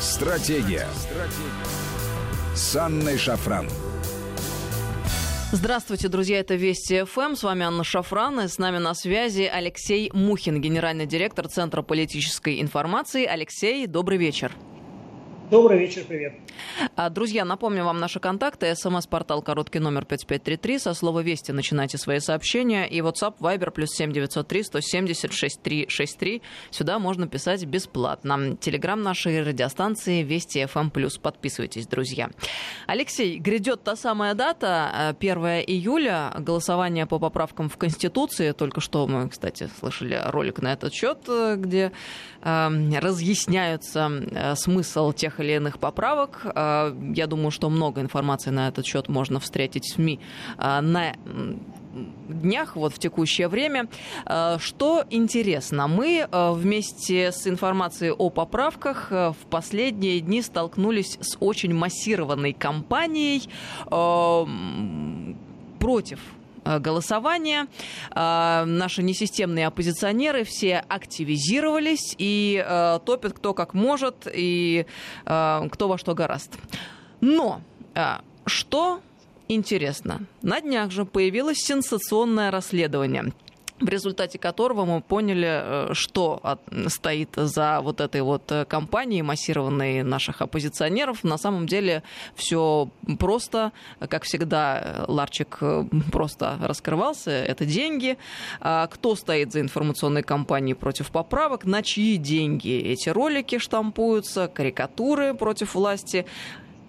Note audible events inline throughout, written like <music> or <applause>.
Стратегия. Стратегия. С Анной Шафран. Здравствуйте, друзья, это Вести ФМ. С вами Анна Шафран. И с нами на связи Алексей Мухин, генеральный директор Центра политической информации. Алексей, добрый вечер. Добрый вечер, привет. А, друзья, напомню вам наши контакты. СМС-портал короткий номер 5533. Со слова «Вести» начинайте свои сообщения. И WhatsApp, Viber, плюс 7903 170 6363. Сюда можно писать бесплатно. Телеграм нашей радиостанции «Вести FM+.» плюс. Подписывайтесь, друзья. Алексей, грядет та самая дата, 1 э, июля, голосование по поправкам в Конституции. Только что мы, кстати, слышали ролик на этот счет, э, где э, разъясняются э, смысл тех или иных поправок. А, я думаю, что много информации на этот счет можно встретить в СМИ а, на днях, вот в текущее время. А, что интересно, мы вместе с информацией о поправках в последние дни столкнулись с очень массированной кампанией против голосования. Э, наши несистемные оппозиционеры все активизировались и э, топят кто как может и кто во что гораст. Но что интересно, на днях же появилось сенсационное расследование в результате которого мы поняли, э, что стоит за вот этой вот э, кампанией массированной наших оппозиционеров. На самом деле все просто, как всегда, ларчик э, просто раскрывался, это деньги. А кто стоит за информационной кампанией против поправок, на чьи деньги эти ролики штампуются, карикатуры против власти,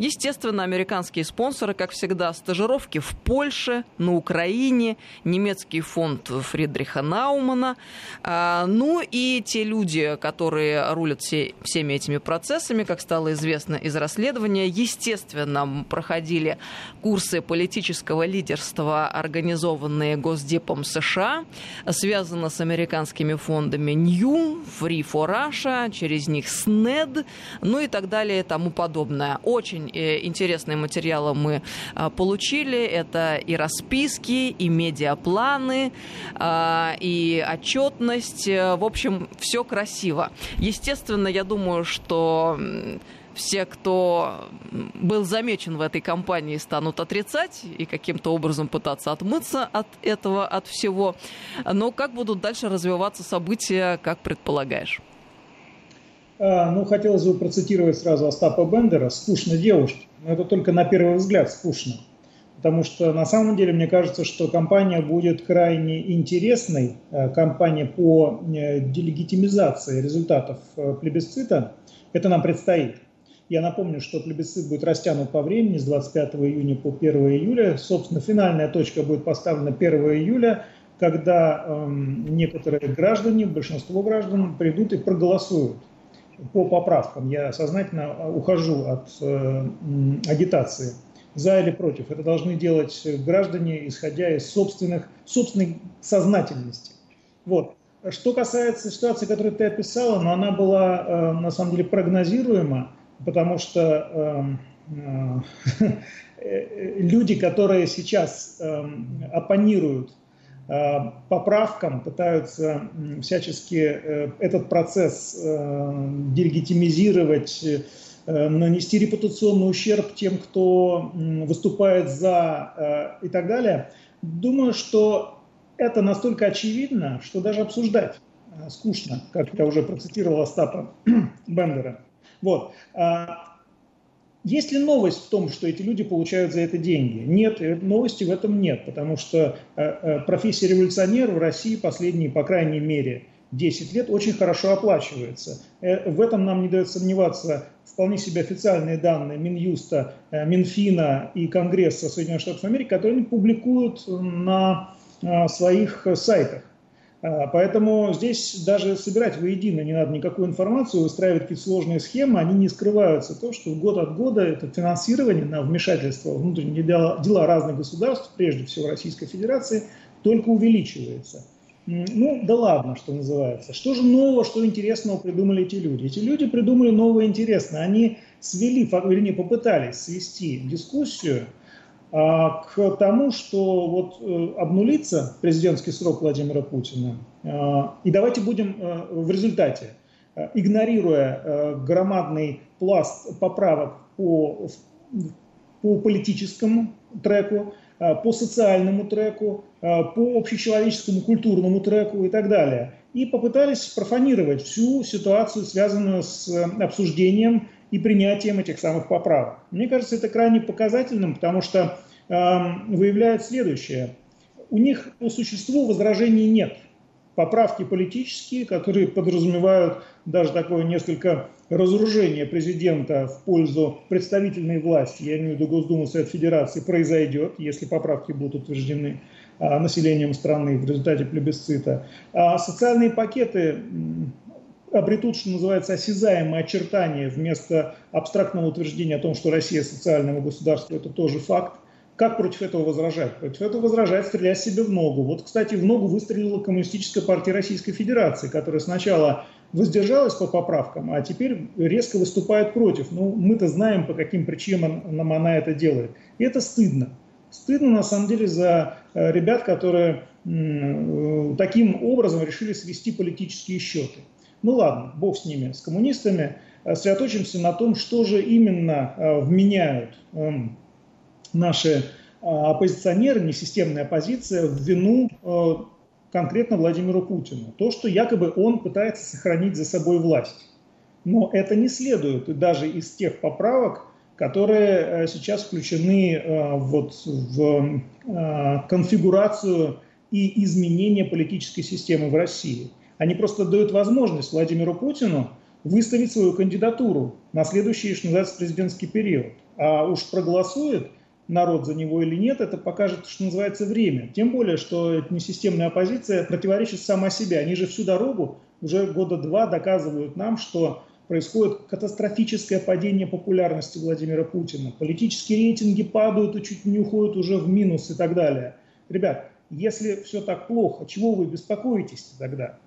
Естественно, американские спонсоры, как всегда, стажировки в Польше, на Украине, немецкий фонд Фридриха Наумана. А, ну и те люди, которые рулят все, всеми этими процессами, как стало известно из расследования, естественно, проходили курсы политического лидерства, организованные Госдепом США, связано с американскими фондами New, Free for Russia, через них SNED, ну и так далее и тому подобное. Очень интересные материалы мы а, получили. Это и расписки, и медиапланы, а, и отчетность. Э, в общем, все красиво. Естественно, я думаю, что все, кто был замечен в этой кампании, станут отрицать и каким-то образом пытаться отмыться от этого, от всего. Но как будут дальше развиваться события, как предполагаешь? А, ну, хотелось бы процитировать сразу Остапа Бендера «Скучно девушке». Но это только на первый взгляд скучно. Потому что на самом деле мне кажется, что кампания будет крайне интересной. Э, кампания по э, делегитимизации результатов э, плебисцита. Это нам предстоит. Я напомню, что плебисцит будет растянут по времени с 25 июня по 1 июля. Собственно, финальная точка будет поставлена 1 июля, когда эм, некоторые граждане, большинство граждан придут и проголосуют по поправкам. Я сознательно а, ухожу от э, агитации за или против. Это должны делать граждане, исходя из собственных, собственной сознательности. Вот. Что касается ситуации, которую ты описала, но она была э, на самом деле прогнозируема, потому что э, <laughs> э, люди, которые сейчас э, оппонируют поправкам пытаются всячески э, этот процесс э, делегитимизировать, нанести репутационный ущерб тем, кто выступает за и так далее. Думаю, что это настолько очевидно, что даже обсуждать скучно, как я уже процитировал Остапа <clears throat> Бендера. Вот. Есть ли новость в том, что эти люди получают за это деньги? Нет, э, новости в этом нет, потому что э, э, профессия революционера в России последние, по крайней мере, 10 лет очень хорошо оплачивается. В этом нам не дает сомневаться вполне себе официальные данные Минюста, Минфина и Конгресса Соединенных Штатов Америки, которые они публикуют на своих сайтах. А, поэтому здесь даже собирать воедино не надо никакую информацию, выстраивать какие-то сложные схемы, они не скрываются. То, что год от года это финансирование на вмешательство внутренние дела, дела разных государств, прежде всего Российской Федерации, только увеличивается. Ну, да ладно, что называется. Что же нового, что интересного придумали эти люди? Эти люди придумали новое интересное. Они свели, вернее, попытались свести дискуссию к тому, что вот э, обнулится президентский срок Владимира Путина. А, и давайте будем э, в результате игнорируя громадный пласт поправок по, по политическому треку, по социальному треку, по общечеловеческому культурному треку и так далее. И попытались профанировать всю ситуацию, связанную с обсуждением и принятием этих самых поправок. Мне кажется, это крайне показательным, потому что э, выявляет следующее. У них по существу возражений нет. Поправки политические, которые подразумевают даже такое несколько разоружение президента в пользу представительной власти, я имею в виду Госдуму Совет Федерации, произойдет, если поправки будут утверждены а, населением страны в результате плебисцита. А социальные пакеты обретут, что называется, осязаемые очертания вместо абстрактного утверждения о том, что Россия социального государства, это тоже факт. Как против этого возражать? Против этого возражать, стрелять себе в ногу. Вот, кстати, в ногу выстрелила Коммунистическая партия Российской Федерации, которая сначала воздержалась по поправкам, а теперь резко выступает против. Ну, мы-то знаем, по каким причинам нам она это делает. И это стыдно. Стыдно, на самом деле, за э, ребят, которые э, таким образом решили свести политические счеты. Ну ладно, бог с ними, с коммунистами. Э, сосредоточимся на том, что же именно э, вменяют эм, наши э, оппозиционеры, несистемная оппозиция, в вину конкретно Владимиру Путину. То, что якобы он пытается сохранить за собой власть. Но это не следует даже из тех поправок, которые сейчас включены вот в конфигурацию и изменение политической системы в России. Они просто дают возможность Владимиру Путину выставить свою кандидатуру на следующий, что называется, президентский период. А уж проголосует народ за него или нет, это покажет, что называется, время. Тем более, что несистемная оппозиция противоречит сама себе. Они же всю дорогу, уже года два доказывают нам, что происходит катастрофическое падение популярности Владимира Путина. Политические рейтинги падают и чуть не уходят уже в минус и так далее. Ребят, если все так плохо, чего вы беспокоитесь тогда?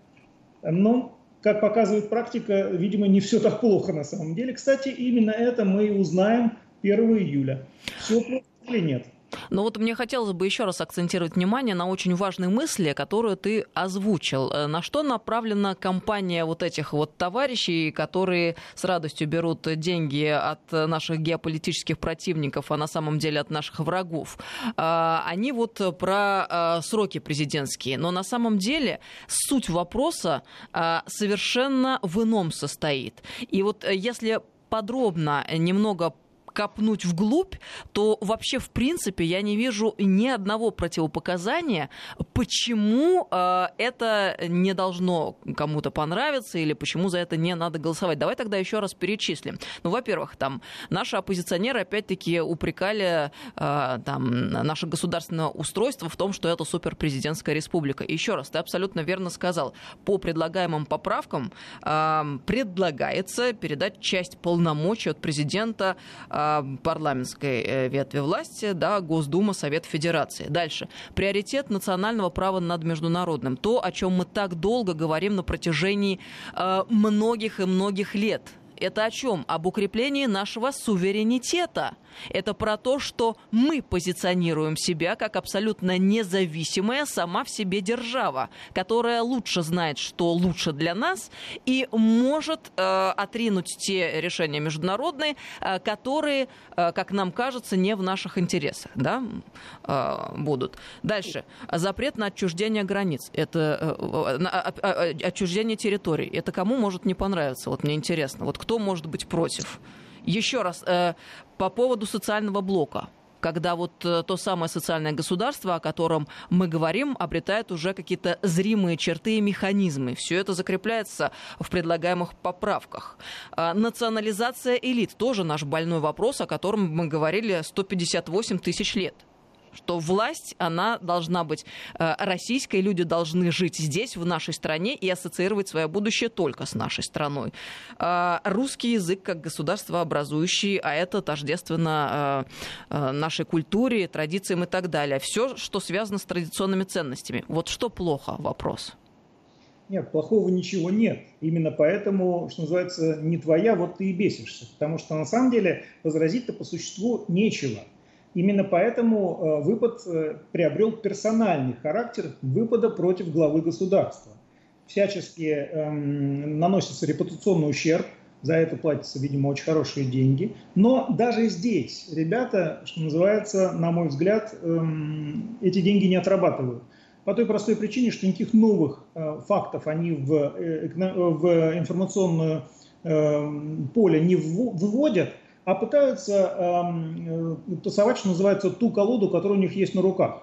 Но, как показывает практика, видимо, не все так плохо на самом деле. Кстати, именно это мы и узнаем 1 июля. Все плохо или нет? Но вот мне хотелось бы еще раз акцентировать внимание на очень важной мысли, которую ты озвучил. Э, на что направлена кампания вот этих вот товарищей, которые с радостью берут деньги от наших геополитических противников, а на самом деле от наших врагов? Э, они вот про э, сроки президентские. Но на самом деле суть вопроса совершенно в ином состоит. И вот если подробно немного копнуть вглубь, то вообще, в принципе, я не вижу ни одного противопоказания, почему э, это не должно кому-то понравиться или почему за это не надо голосовать. Давай тогда еще раз перечислим. Ну, во-первых, там наши оппозиционеры опять-таки упрекали э, там, наше государственное устройство в том, что это суперпрезидентская республика. еще раз, ты абсолютно верно сказал. По предлагаемым поправкам э, предлагается передать часть полномочий от президента э, парламентской э, ветви власти, да, Госдума, Совет Федерации. Дальше. Приоритет национального права над международным. То, о чем мы так долго говорим на протяжении э, многих и многих лет. Это о чем? Об укреплении нашего суверенитета. Это про то, что мы позиционируем себя как абсолютно независимая сама в себе держава, которая лучше знает, что лучше для нас, и может э, отринуть те решения международные, э, которые, э, как нам кажется, не в наших интересах да, э, будут. Дальше. Запрет на отчуждение границ. Это э, на, э, э, отчуждение территорий. Это кому может не понравиться? Вот мне интересно. Вот кто может быть против? Еще раз, э, по поводу социального блока когда вот э, то самое социальное государство, о котором мы говорим, обретает уже какие-то зримые черты и механизмы. Все это закрепляется в предлагаемых поправках. А национализация элит тоже наш больной вопрос, о котором мы говорили 158 тысяч лет что власть, она должна быть э, российской, люди должны жить здесь, в нашей стране, и ассоциировать свое будущее только с нашей страной. Э, русский язык как государство образующий, а это тождественно э, нашей культуре, традициям и так далее. Все, что связано с традиционными ценностями. Вот что плохо? Вопрос. Нет, плохого ничего нет. Именно поэтому, что называется, не твоя, вот ты и бесишься. Потому что на самом деле возразить-то по существу нечего. Именно поэтому э, выпад э, приобрел персональный характер выпада против главы государства. всячески эм, наносится репутационный ущерб, за это платятся, видимо, очень хорошие деньги. Но даже здесь ребята, что называется, на мой взгляд, эм, эти деньги не отрабатывают. По той простой причине, что никаких новых э, фактов они в, э, в информационное э, поле не выводят, а пытаются эм, э, тасовать, что называется, ту колоду, которая у них есть на руках.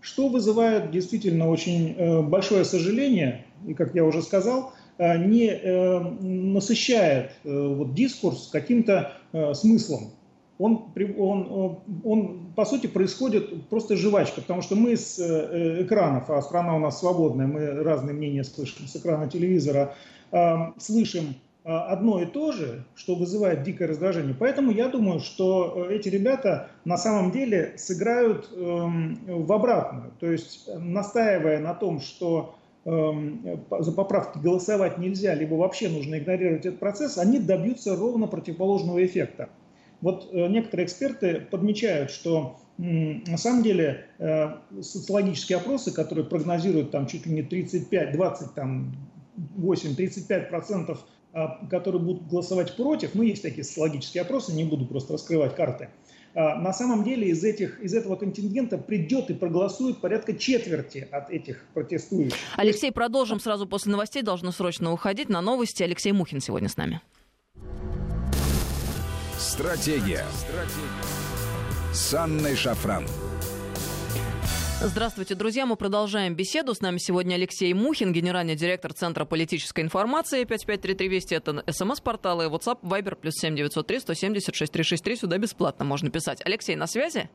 Что вызывает действительно очень э, большое сожаление, и, как я уже сказал, э, не э, насыщает э, вот, дискурс каким-то э, смыслом он, он, он, по сути, происходит просто жвачка, потому что мы с э, экранов, а страна у нас свободная, мы разные мнения слышим с экрана телевизора, э, слышим э, одно и то же, что вызывает дикое раздражение. Поэтому я думаю, что эти ребята на самом деле сыграют эм, в обратную. То есть, настаивая на том, что эм, за поправки голосовать нельзя, либо вообще нужно игнорировать этот процесс, они добьются ровно противоположного эффекта. Вот э, некоторые эксперты подмечают, что на самом деле э, социологические опросы, которые прогнозируют там чуть ли не 35, 20, там 8, 35 процентов, а, которые будут голосовать против, ну есть такие социологические опросы, не буду просто раскрывать карты, а, на самом деле из, этих, из этого контингента придет и проголосует порядка четверти от этих протестующих. Алексей, продолжим сразу после новостей, должно срочно уходить на новости. Алексей Мухин сегодня с нами. Стратегия. Стратегия. С Анной Шафран. Здравствуйте, друзья. Мы продолжаем беседу. С нами сегодня Алексей Мухин, генеральный директор Центра политической информации. 553320 это смс-порталы, WhatsApp, Viber, плюс 7903 170 6363. Сюда бесплатно можно писать. Алексей, на связи?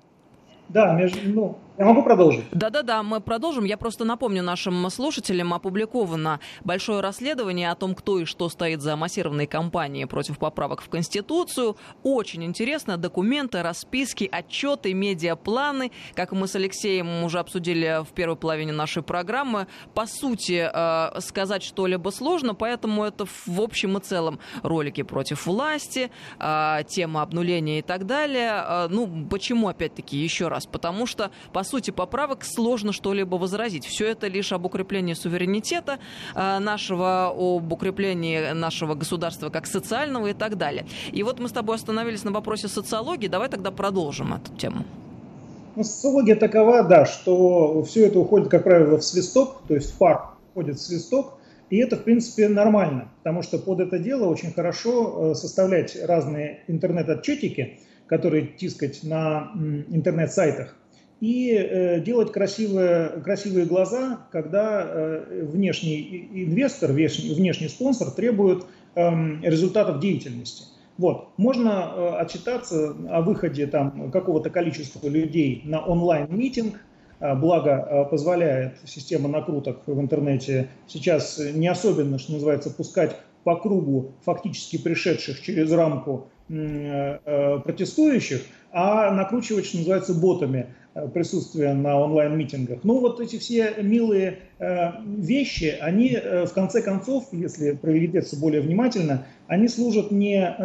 Да, между, ну, я могу продолжить? Да-да-да, мы продолжим. Я просто напомню нашим слушателям, опубликовано большое расследование о том, кто и что стоит за массированной кампанией против поправок в Конституцию. Очень интересно. Документы, расписки, отчеты, медиапланы. Как мы с Алексеем уже обсудили в первой половине нашей программы. По сути, э, сказать что-либо сложно, поэтому это в общем и целом ролики против власти, э, тема обнуления и так далее. Э, ну, почему, опять-таки, еще раз? Потому что, по сути, поправок сложно что-либо возразить. Все это лишь об укреплении суверенитета э, нашего, об укреплении нашего государства как социального и так далее. И вот мы с тобой остановились на вопросе социологии. Давай тогда продолжим эту тему. Ну, социология такова, да, что все это уходит, как правило, в свисток, то есть в пар уходит в свисток, и это, в принципе, нормально, потому что под это дело очень хорошо э, составлять разные интернет-отчетики, которые тискать на интернет-сайтах, и э, делать красивые, красивые глаза, когда э, внешний инвестор, внешний, внешний спонсор требует э, результатов деятельности. Вот. Можно э, отчитаться о выходе там, какого-то количества людей на онлайн-митинг, э, благо э, позволяет система накруток в интернете сейчас не особенно, что называется, пускать по кругу фактически пришедших через рамку Э, э, протестующих, а накручивать, что называется, ботами э, присутствие на онлайн-митингах. Ну вот эти все милые вещи, они в конце концов, если проглядеться более внимательно, они служат не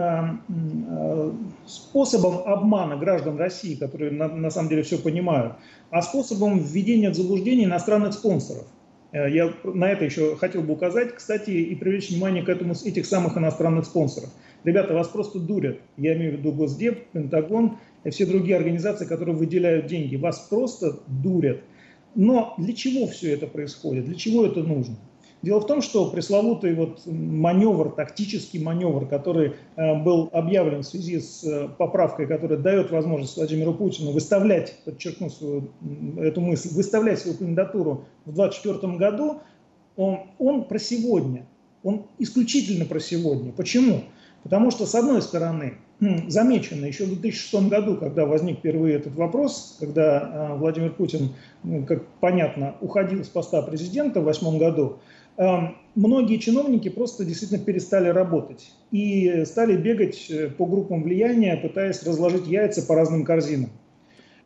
способом обмана граждан России, которые на, на самом деле все понимают, а способом введения в заблуждение иностранных спонсоров. Я на это еще хотел бы указать, кстати, и привлечь внимание к этому этих самых иностранных спонсоров. Ребята, вас просто дурят. Я имею в виду Госдеп, Пентагон и все другие организации, которые выделяют деньги. Вас просто дурят. Но для чего все это происходит? Для чего это нужно? Дело в том, что пресловутый вот маневр, тактический маневр, который э, был объявлен в связи с э, поправкой, которая дает возможность Владимиру Путину выставлять, подчеркну свою, эту мысль, выставлять свою кандидатуру в 2024 году, он, он про сегодня. Он исключительно про сегодня. Почему? Потому что, с одной стороны, замечено еще в 2006 году, когда возник впервые этот вопрос, когда а, Владимир Путин, ну, как понятно, уходил с поста президента в 2008 году, многие чиновники просто действительно перестали работать и стали бегать э, по группам влияния, пытаясь разложить яйца по разным корзинам.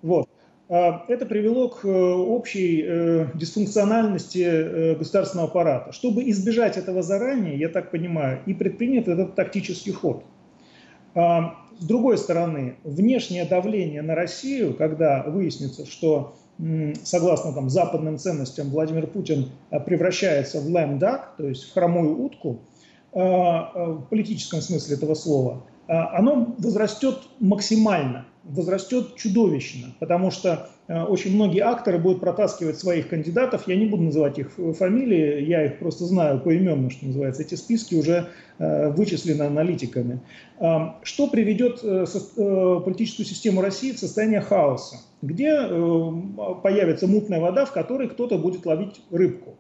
Вот. А, это привело к э, общей э, дисфункциональности э, государственного аппарата. Чтобы избежать этого заранее, я так понимаю, и предпринят этот тактический ход. А, с другой стороны, внешнее давление на Россию, когда выяснится, что согласно там, западным ценностям, Владимир Путин превращается в лэмдак, то есть в хромую утку, в политическом смысле этого слова, оно возрастет максимально возрастет чудовищно, потому что э, очень многие акторы будут протаскивать своих кандидатов. Я не буду называть их фамилии, я их просто знаю поименно, что называется. Эти списки уже э, вычислены аналитиками. Э, что приведет э, э, политическую систему России в состояние хаоса, где э, появится мутная вода, в которой кто-то будет ловить рыбку.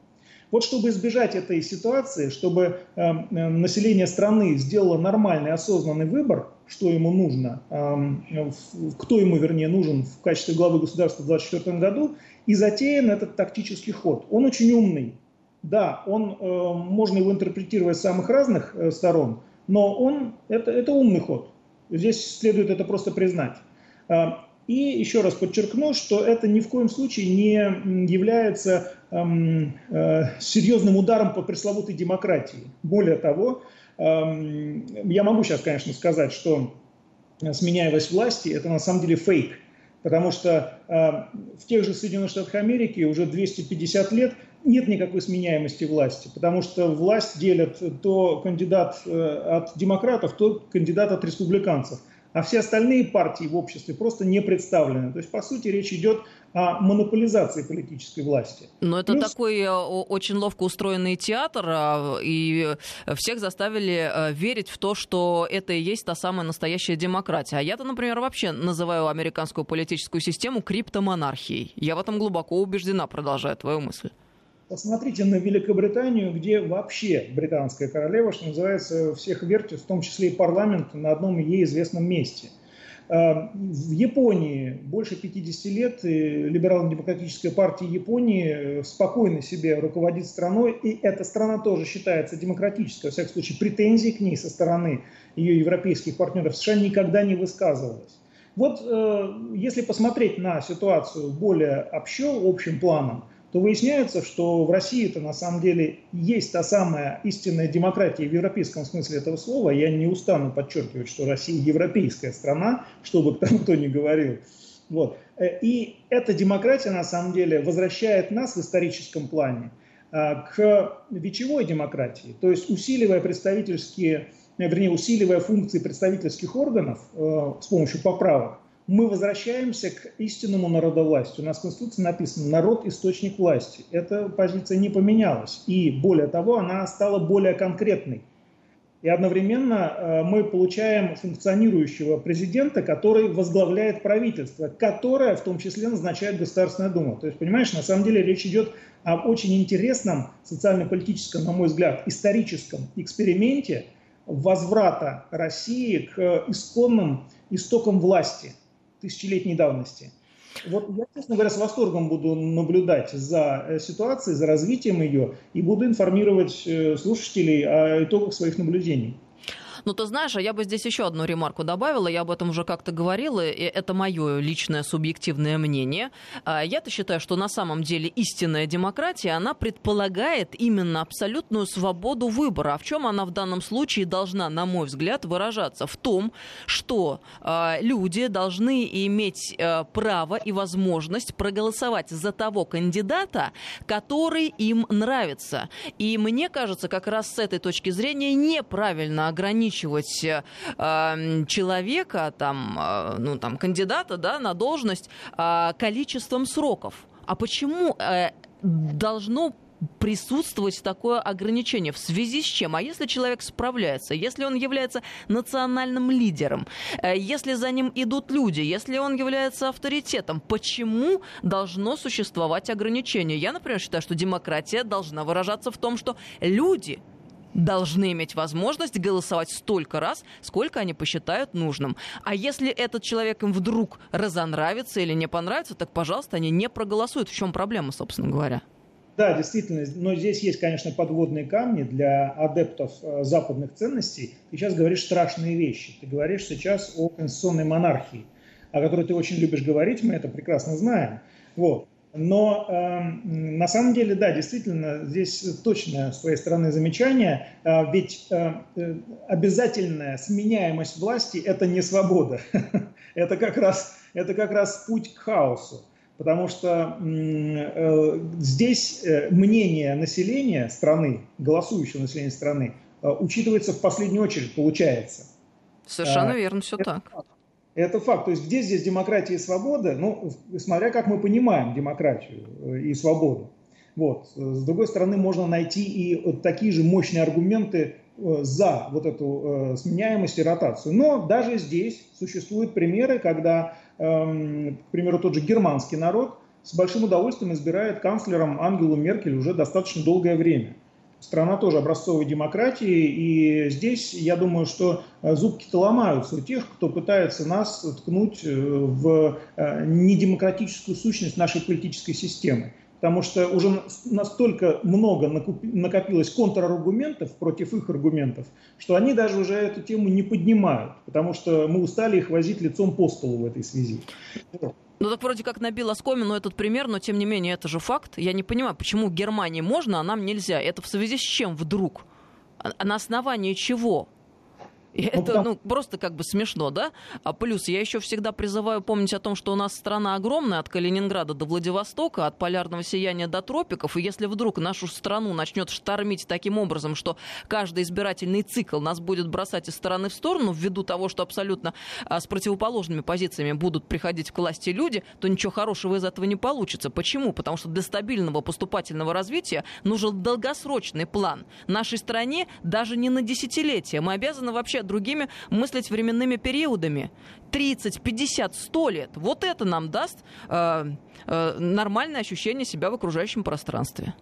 Вот чтобы избежать этой ситуации, чтобы э, э, население страны сделало нормальный осознанный выбор, что ему нужно, э, кто ему, вернее, нужен в качестве главы государства в 2024 году, и затеян этот тактический ход. Он очень умный. Да, он, э, можно его интерпретировать с самых разных э, сторон, но он, это, это умный ход. Здесь следует это просто признать. Э, и еще раз подчеркну, что это ни в коем случае не является эм, э, серьезным ударом по пресловутой демократии. Более того, эм, я могу сейчас, конечно, сказать, что сменяемость власти – это на самом деле фейк. Потому что э, в тех же Соединенных Штатах Америки уже 250 лет нет никакой сменяемости власти, потому что власть делят то кандидат э, от демократов, то кандидат от республиканцев – а все остальные партии в обществе просто не представлены. То есть, по сути, речь идет о монополизации политической власти. Но это Плюс... такой э, очень ловко устроенный театр, а, и всех заставили э, верить в то, что это и есть та самая настоящая демократия. А я-то, например, вообще называю американскую политическую систему криптомонархией. Я в этом глубоко убеждена, продолжая твою мысль. Посмотрите на Великобританию, где вообще британская королева, что называется, всех вертит, в том числе и парламент, на одном ей известном месте. А, в Японии больше 50 лет либерально-демократическая партия Японии спокойно себе руководит страной, и эта страна тоже считается демократической. Во всяком случае, претензий к ней со стороны ее европейских партнеров США никогда не высказывалось. Вот э, если посмотреть на ситуацию более общо, общим планом, то выясняется, что в России это на самом деле есть та самая истинная демократия в европейском смысле этого слова. Я не устану подчеркивать, что Россия европейская страна, что бы там кто ни говорил. Вот. Э, и эта демократия на самом деле возвращает нас в историческом плане э, к вечевой демократии, то есть усиливая представительские, вернее, усиливая функции представительских органов э, с помощью поправок, мы возвращаемся к истинному народовластию. У нас в Конституции написано «народ – источник власти». Эта позиция не поменялась. И более того, она стала более конкретной. И одновременно э, мы получаем функционирующего президента, который возглавляет правительство, которое в том числе назначает Государственная Дума. То есть, понимаешь, на самом деле речь идет об очень интересном социально-политическом, на мой взгляд, историческом эксперименте возврата России к исконным истокам власти – тысячелетней давности. Вот я, честно говоря, с восторгом буду наблюдать за э, ситуацией, за развитием ее и буду информировать э, слушателей о итогах своих наблюдений. Ну, ты знаешь, а я бы здесь еще одну ремарку добавила, я об этом уже как-то говорила, и это мое личное субъективное мнение. А, я-то считаю, что на самом деле истинная демократия, она предполагает именно абсолютную свободу выбора. А в чем она в данном случае должна, на мой взгляд, выражаться? В том, что э, люди должны иметь право и возможность проголосовать за того кандидата, который им нравится. И мне кажется, как раз с этой точки зрения неправильно ограничивать ограничивать э, человека, там, э, ну, там, кандидата да, на должность э, количеством сроков. А почему э, должно присутствовать такое ограничение. В связи с чем? А если человек справляется, если он является национальным лидером, э, если за ним идут люди, если он является авторитетом, почему должно существовать ограничение? Я, например, считаю, что демократия должна выражаться в том, что люди должны иметь возможность голосовать столько раз, сколько они посчитают нужным. А если этот человек им вдруг разонравится или не понравится, так, пожалуйста, они не проголосуют. В чем проблема, собственно говоря? Да, действительно, но здесь есть, конечно, подводные камни для адептов э, западных ценностей. Ты сейчас говоришь страшные вещи. Ты говоришь сейчас о конституционной монархии, о которой ты очень любишь говорить, мы это прекрасно знаем. Вот. Но э, на самом деле, да, действительно, здесь точное с твоей стороны замечание, э, ведь э, э обязательная сменяемость власти – это не свобода, <laughs> это, как раз, это как раз путь к хаосу. Потому что э, здесь э, мнение населения страны, голосующего населения страны, э, учитывается в последнюю очередь, получается. Совершенно а, верно, все это так. Это факт. То есть где здесь демократия и свобода? Ну, смотря как мы понимаем демократию э, и свободу. Вот. С другой стороны, можно найти и вот такие же мощные аргументы э, за вот эту сменяемость и ротацию. Но даже здесь существуют примеры, когда Эм, к примеру, тот же германский народ с большим удовольствием избирает канцлером Ангелу Меркель уже достаточно долгое время. Страна тоже образцовой демократии, и здесь я думаю, что э, зубки-то ломаются у тех, кто пытается нас ткнуть э, в э, недемократическую сущность нашей политической системы потому что уже настолько много накопилось контраргументов против их аргументов, что они даже уже эту тему не поднимают, потому что мы устали их возить лицом по столу в этой связи. Ну так вроде как набил оскомину этот пример, но тем не менее это же факт. Я не понимаю, почему Германии можно, а нам нельзя. Это в связи с чем вдруг? А на основании чего? И ну, это, ну, просто как бы смешно, да? А плюс я еще всегда призываю помнить о том, что у нас страна огромная, от Калининграда до Владивостока, от полярного сияния до тропиков, и если вдруг нашу страну начнет штормить таким образом, что каждый избирательный цикл нас будет бросать из стороны в сторону, ввиду того, что абсолютно а, с противоположными позициями будут приходить к власти люди, то ничего хорошего из этого не получится. Почему? Потому что для стабильного поступательного развития нужен долгосрочный план. Нашей стране даже не на десятилетия. Мы обязаны вообще другими мыслить временными периодами. 30, 50, 100 лет. Вот это нам даст э, э, нормальное ощущение себя в окружающем пространстве.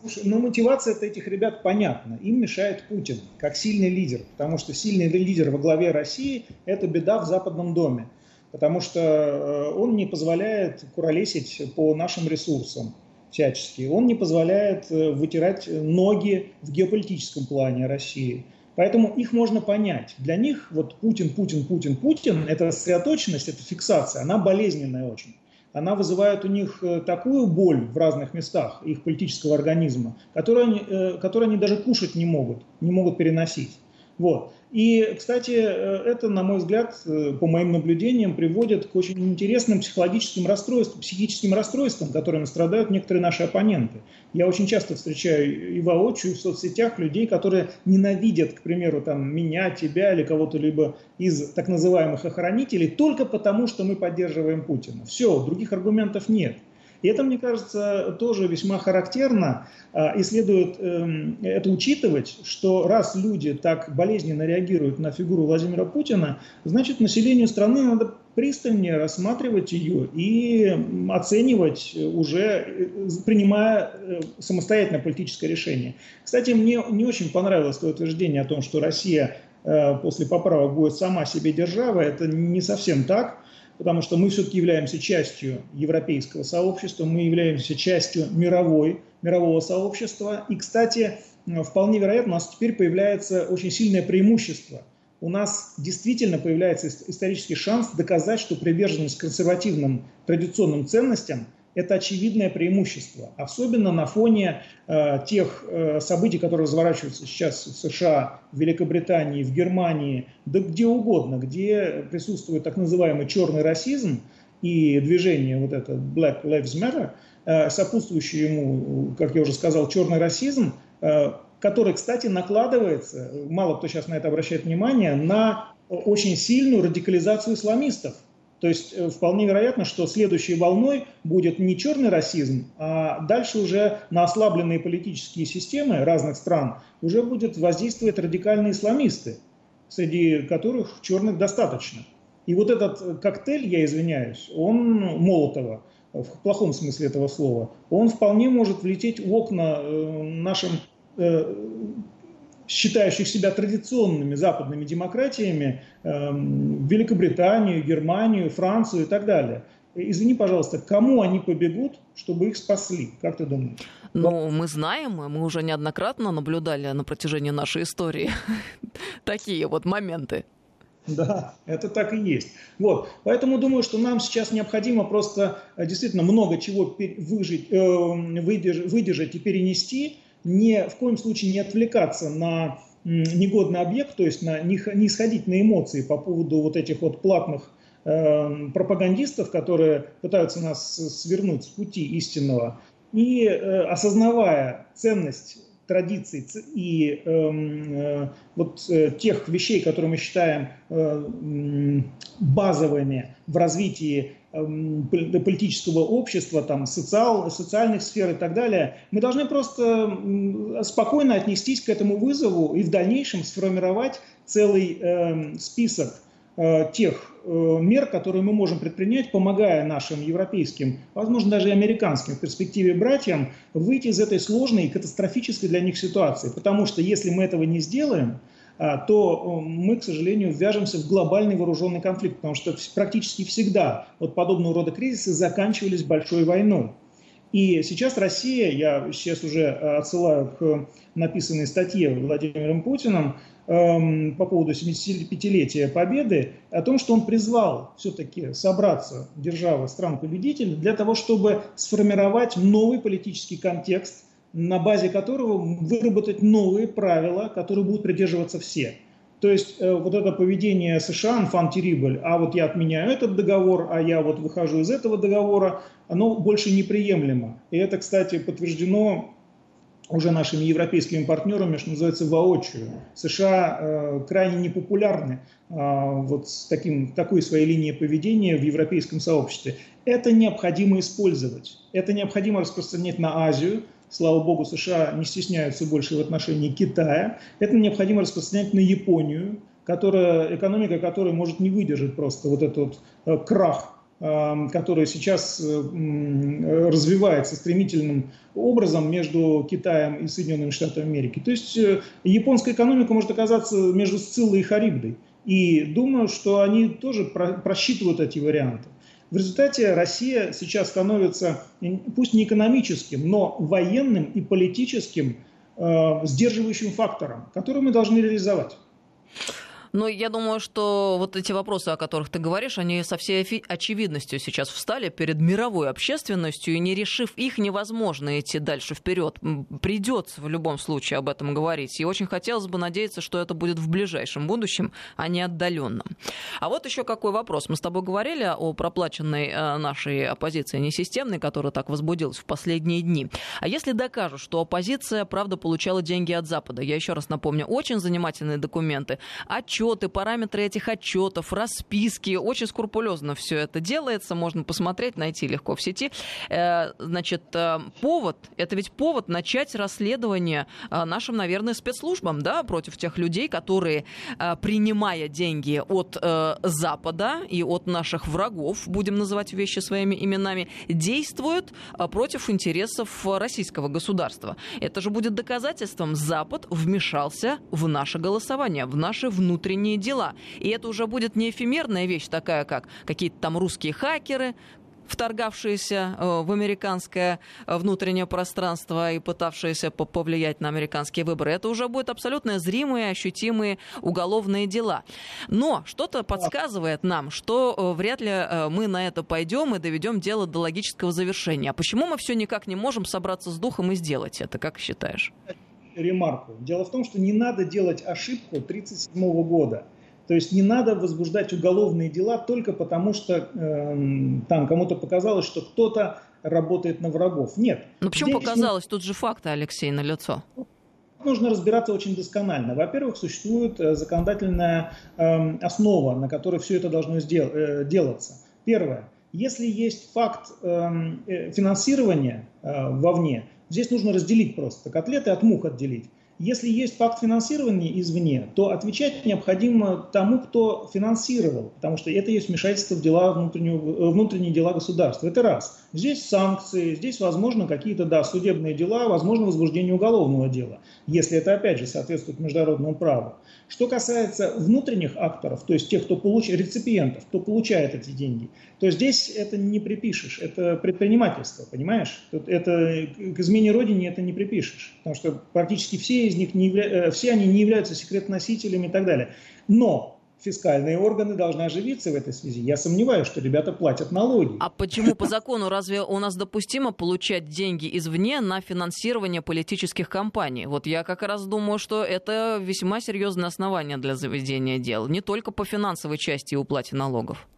Слушай, ну мотивация этих ребят понятна. Им мешает Путин, как сильный лидер. Потому что сильный лидер во главе России – это беда в Западном доме. Потому что э, он не позволяет куролесить по нашим ресурсам всячески. Он не позволяет э, вытирать ноги в геополитическом плане России. Поэтому их можно понять. Для них вот Путин, Путин, Путин, Путин, эта сосредоточенность, эта фиксация, она болезненная очень. Она вызывает у них э, такую боль в разных местах их политического организма, которую они, э, которую они даже кушать не могут, не могут переносить. Вот. И, кстати, э, это, на мой взгляд, э, по моим наблюдениям, приводит к очень интересным психологическим расстройствам, психическим расстройствам, которыми страдают некоторые наши оппоненты. Я очень часто встречаю и воочию, в соцсетях людей, которые ненавидят, к примеру, там, меня, тебя или кого-то либо из так называемых охранителей только потому, что мы поддерживаем Путина. Все, других аргументов нет. И это, мне кажется, тоже весьма характерно, а, и следует эм, это учитывать, что раз люди так болезненно реагируют на фигуру Владимира Путина, значит, населению страны надо пристальнее рассматривать ее и оценивать уже, э, принимая э, самостоятельное политическое решение. Кстати, мне не очень понравилось то утверждение о том, что Россия после поправок будет сама себе держава. Это не совсем так потому что мы все-таки являемся частью европейского сообщества, мы являемся частью мировой, мирового сообщества. И, кстати, вполне вероятно, у нас теперь появляется очень сильное преимущество. У нас действительно появляется исторический шанс доказать, что приверженность консервативным традиционным ценностям это очевидное преимущество, особенно на фоне э, тех э, событий, которые разворачиваются сейчас в США, в Великобритании, в Германии, да где угодно, где присутствует так называемый черный расизм и движение вот это Black Lives Matter, э, сопутствующий ему, как я уже сказал, черный расизм, э, который, кстати, накладывается, мало кто сейчас на это обращает внимание, на очень сильную радикализацию исламистов. То есть э, вполне вероятно, что следующей волной будет не черный расизм, а дальше уже на ослабленные политические системы разных стран уже будет воздействовать радикальные исламисты, среди которых черных достаточно. И вот этот э, коктейль, я извиняюсь, он Молотова, в плохом смысле этого слова, он вполне может влететь в окна э, нашим считающих себя традиционными западными демократиями, эм, Великобританию, Германию, Францию и так далее. Извини, пожалуйста, кому они побегут, чтобы их спасли? Как ты думаешь? Ну, мы знаем, мы уже неоднократно наблюдали на протяжении нашей истории <laughs> такие вот моменты. Да, это так и есть. Вот, поэтому думаю, что нам сейчас необходимо просто э, действительно много чего выжить, э, выдержать, выдержать и перенести, не, в коем случае не отвлекаться на негодный объект, то есть на, не, не исходить на эмоции по поводу вот этих вот платных э, пропагандистов, которые пытаются нас свернуть с пути истинного, и э, осознавая ценность традиций и эм, э, вот э, тех вещей, которые мы считаем э, базовыми в развитии политического общества, там, социал, социальных сфер и так далее, мы должны просто спокойно отнестись к этому вызову и в дальнейшем сформировать целый э, список э, тех э, мер, которые мы можем предпринять, помогая нашим европейским, возможно, даже и американским в перспективе братьям выйти из этой сложной и катастрофической для них ситуации. Потому что если мы этого не сделаем, то э, мы, к сожалению, ввяжемся в глобальный вооруженный конфликт, потому что практически всегда вот подобного рода кризисы заканчивались большой войной. И сейчас Россия, я сейчас уже э, отсылаю к написанной статье Владимиром Путиным эм, по поводу 75-летия Победы, о том, что он призвал все-таки собраться державы стран-победителей для того, чтобы сформировать новый политический контекст, на базе которого выработать новые правила, которые будут придерживаться все. То есть э, вот это поведение США, terrible, а вот я отменяю этот договор, а я вот выхожу из этого договора, оно больше неприемлемо. И это, кстати, подтверждено уже нашими европейскими партнерами, что называется, воочию. США э, крайне непопулярны э, вот с таким, такой своей линией поведения в европейском сообществе. Это необходимо использовать. Это необходимо распространять на Азию, Слава богу, США не стесняются больше в отношении Китая. Это необходимо распространять на Японию, которая, экономика которой может не выдержать просто вот этот вот э, крах э, который сейчас э, развивается стремительным образом между Китаем и Соединенными Штатами Америки. То есть японская экономика может оказаться между Сциллой и Харибдой. И думаю, что они тоже просчитывают эти варианты. В результате Россия сейчас становится, пусть не экономическим, но военным и политическим э, сдерживающим фактором, который мы должны реализовать. Но я думаю, что вот эти вопросы, о которых ты говоришь, они со всей очевидностью сейчас встали перед мировой общественностью, и не решив их, невозможно идти дальше вперед. Придется в любом случае об этом говорить. И очень хотелось бы надеяться, что это будет в ближайшем будущем, а не отдаленном. А вот еще какой вопрос. Мы с тобой говорили о проплаченной э, нашей оппозиции несистемной, которая так возбудилась в последние дни. А если докажут, что оппозиция, правда, получала деньги от Запада, я еще раз напомню, очень занимательные документы, отчет отчеты, параметры этих отчетов, расписки. Очень скрупулезно все это делается. Можно посмотреть, найти легко в сети. Э, значит, э, повод, это ведь повод начать расследование э, нашим, наверное, спецслужбам, да, против тех людей, которые, принимая деньги от Запада и от наших врагов, будем называть вещи своими именами, действуют против интересов российского государства. Это же будет доказательством, Запад вмешался в наше голосование, в наши внутренние внутренние дела. И это уже будет не эфемерная вещь такая, как какие-то там русские хакеры, вторгавшиеся э, в американское э, внутреннее пространство и пытавшиеся повлиять на американские выборы. Это уже будет абсолютно зримые, ощутимые уголовные дела. Но что-то подсказывает нам, что э, вряд ли мы на это пойдем и доведем дело до логического завершения. А почему мы все никак не можем собраться с духом и сделать это, как считаешь? Ремарку. Дело в том, что не надо делать ошибку 1937 года. То есть не надо возбуждать уголовные дела только потому, что э, там кому-то показалось, что кто-то работает на врагов. Нет. Ну почему Здесь показалось? Не... Тут же факты, Алексей, на лицо. Нужно разбираться очень досконально. Во-первых, существует э, законодательная э, основа, на которой все это должно сдел- э, делаться. Первое. Если есть факт эм, э, финансирования э, вовне, Здесь нужно разделить просто котлеты от мух отделить. Если есть факт финансирования извне, то отвечать необходимо тому, кто финансировал, потому что это есть вмешательство в дела внутреннего, внутренние дела государства. Это раз. Здесь санкции, здесь, возможно, какие-то, да, судебные дела, возможно, возбуждение уголовного дела, если это, опять же, соответствует международному праву. Что касается внутренних акторов, то есть тех, кто получает, реципиентов, кто получает эти деньги, то здесь это не припишешь, это предпринимательство, понимаешь? Это к измене родине это не припишешь, потому что практически все из них не явля... Э, все они не являются секретносителями и так далее. Но фискальные органы должны оживиться в этой связи. Я сомневаюсь, что ребята платят налоги. А почему по закону разве у нас допустимо получать деньги извне на финансирование политических кампаний? Вот я как раз думаю, что это весьма серьезное основание для заведения дел. Не только по финансовой части и уплате налогов.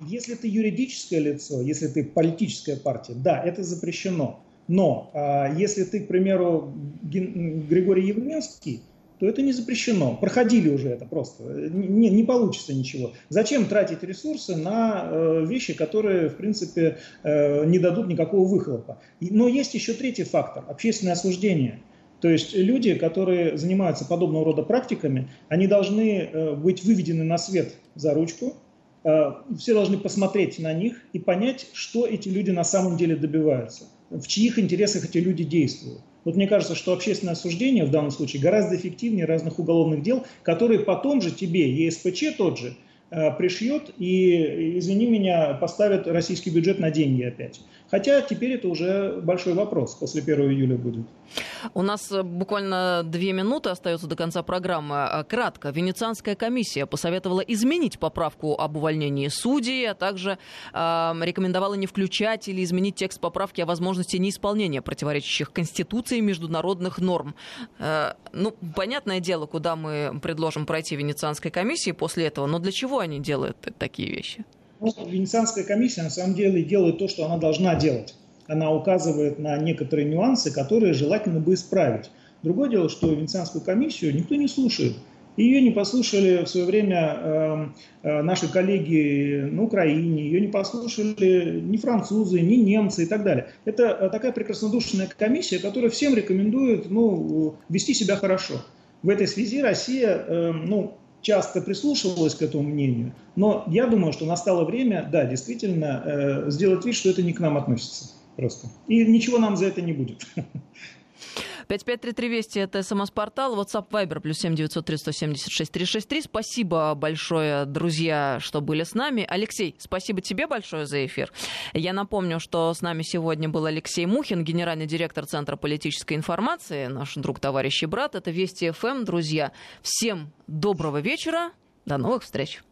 Если ты юридическое лицо, если ты политическая партия, да, это запрещено. Но а, если ты, к примеру, Григорий Явленский, то это не запрещено. Проходили уже это просто. Не, не получится ничего. Зачем тратить ресурсы на э, вещи, которые, в принципе, э, не дадут никакого выхлопа? Но есть еще третий фактор – общественное осуждение. То есть люди, которые занимаются подобного рода практиками, они должны э, быть выведены на свет за ручку, э, все должны посмотреть на них и понять, что эти люди на самом деле добиваются, в чьих интересах эти люди действуют. Вот мне кажется, что общественное осуждение в данном случае гораздо эффективнее разных уголовных дел, которые потом же тебе, ЕСПЧ тот же, э, пришьет и, извини меня, поставит российский бюджет на деньги опять. Хотя теперь это уже большой вопрос, после 1 июля будет. У нас э, буквально две минуты остается до конца программы. Э, кратко. Венецианская комиссия посоветовала изменить поправку об увольнении судей, а также э, рекомендовала не включать или изменить текст поправки о возможности неисполнения противоречащих Конституции и международных норм. Э, ну, понятное дело, куда мы предложим пройти Венецианской комиссии после этого, но для чего они делают такие вещи? Ну, Венецианская комиссия на самом деле делает то, что она должна делать. Она указывает на некоторые нюансы, которые желательно бы исправить. Другое дело, что Венецианскую комиссию никто не слушает. Ее не послушали в свое время э, э, наши коллеги на Украине, ее не послушали ни французы, ни немцы и так далее. Это э, такая прекраснодушная комиссия, которая всем рекомендует ну, вести себя хорошо. В этой связи Россия э, ну, часто прислушивалась к этому мнению, но я думаю, что настало время, да, действительно, э, сделать вид, что это не к нам относится просто. И ничего нам за это не будет. <laughs> 553320 это смс-портал, WhatsApp Viber плюс 7903 176 363. Спасибо большое, друзья, что были с нами. Алексей, спасибо тебе большое за эфир. Я напомню, что с нами сегодня был Алексей Мухин, генеральный директор Центра политической информации, наш друг, товарищ и брат. Это Вести ФМ, друзья. Всем доброго вечера. До новых встреч.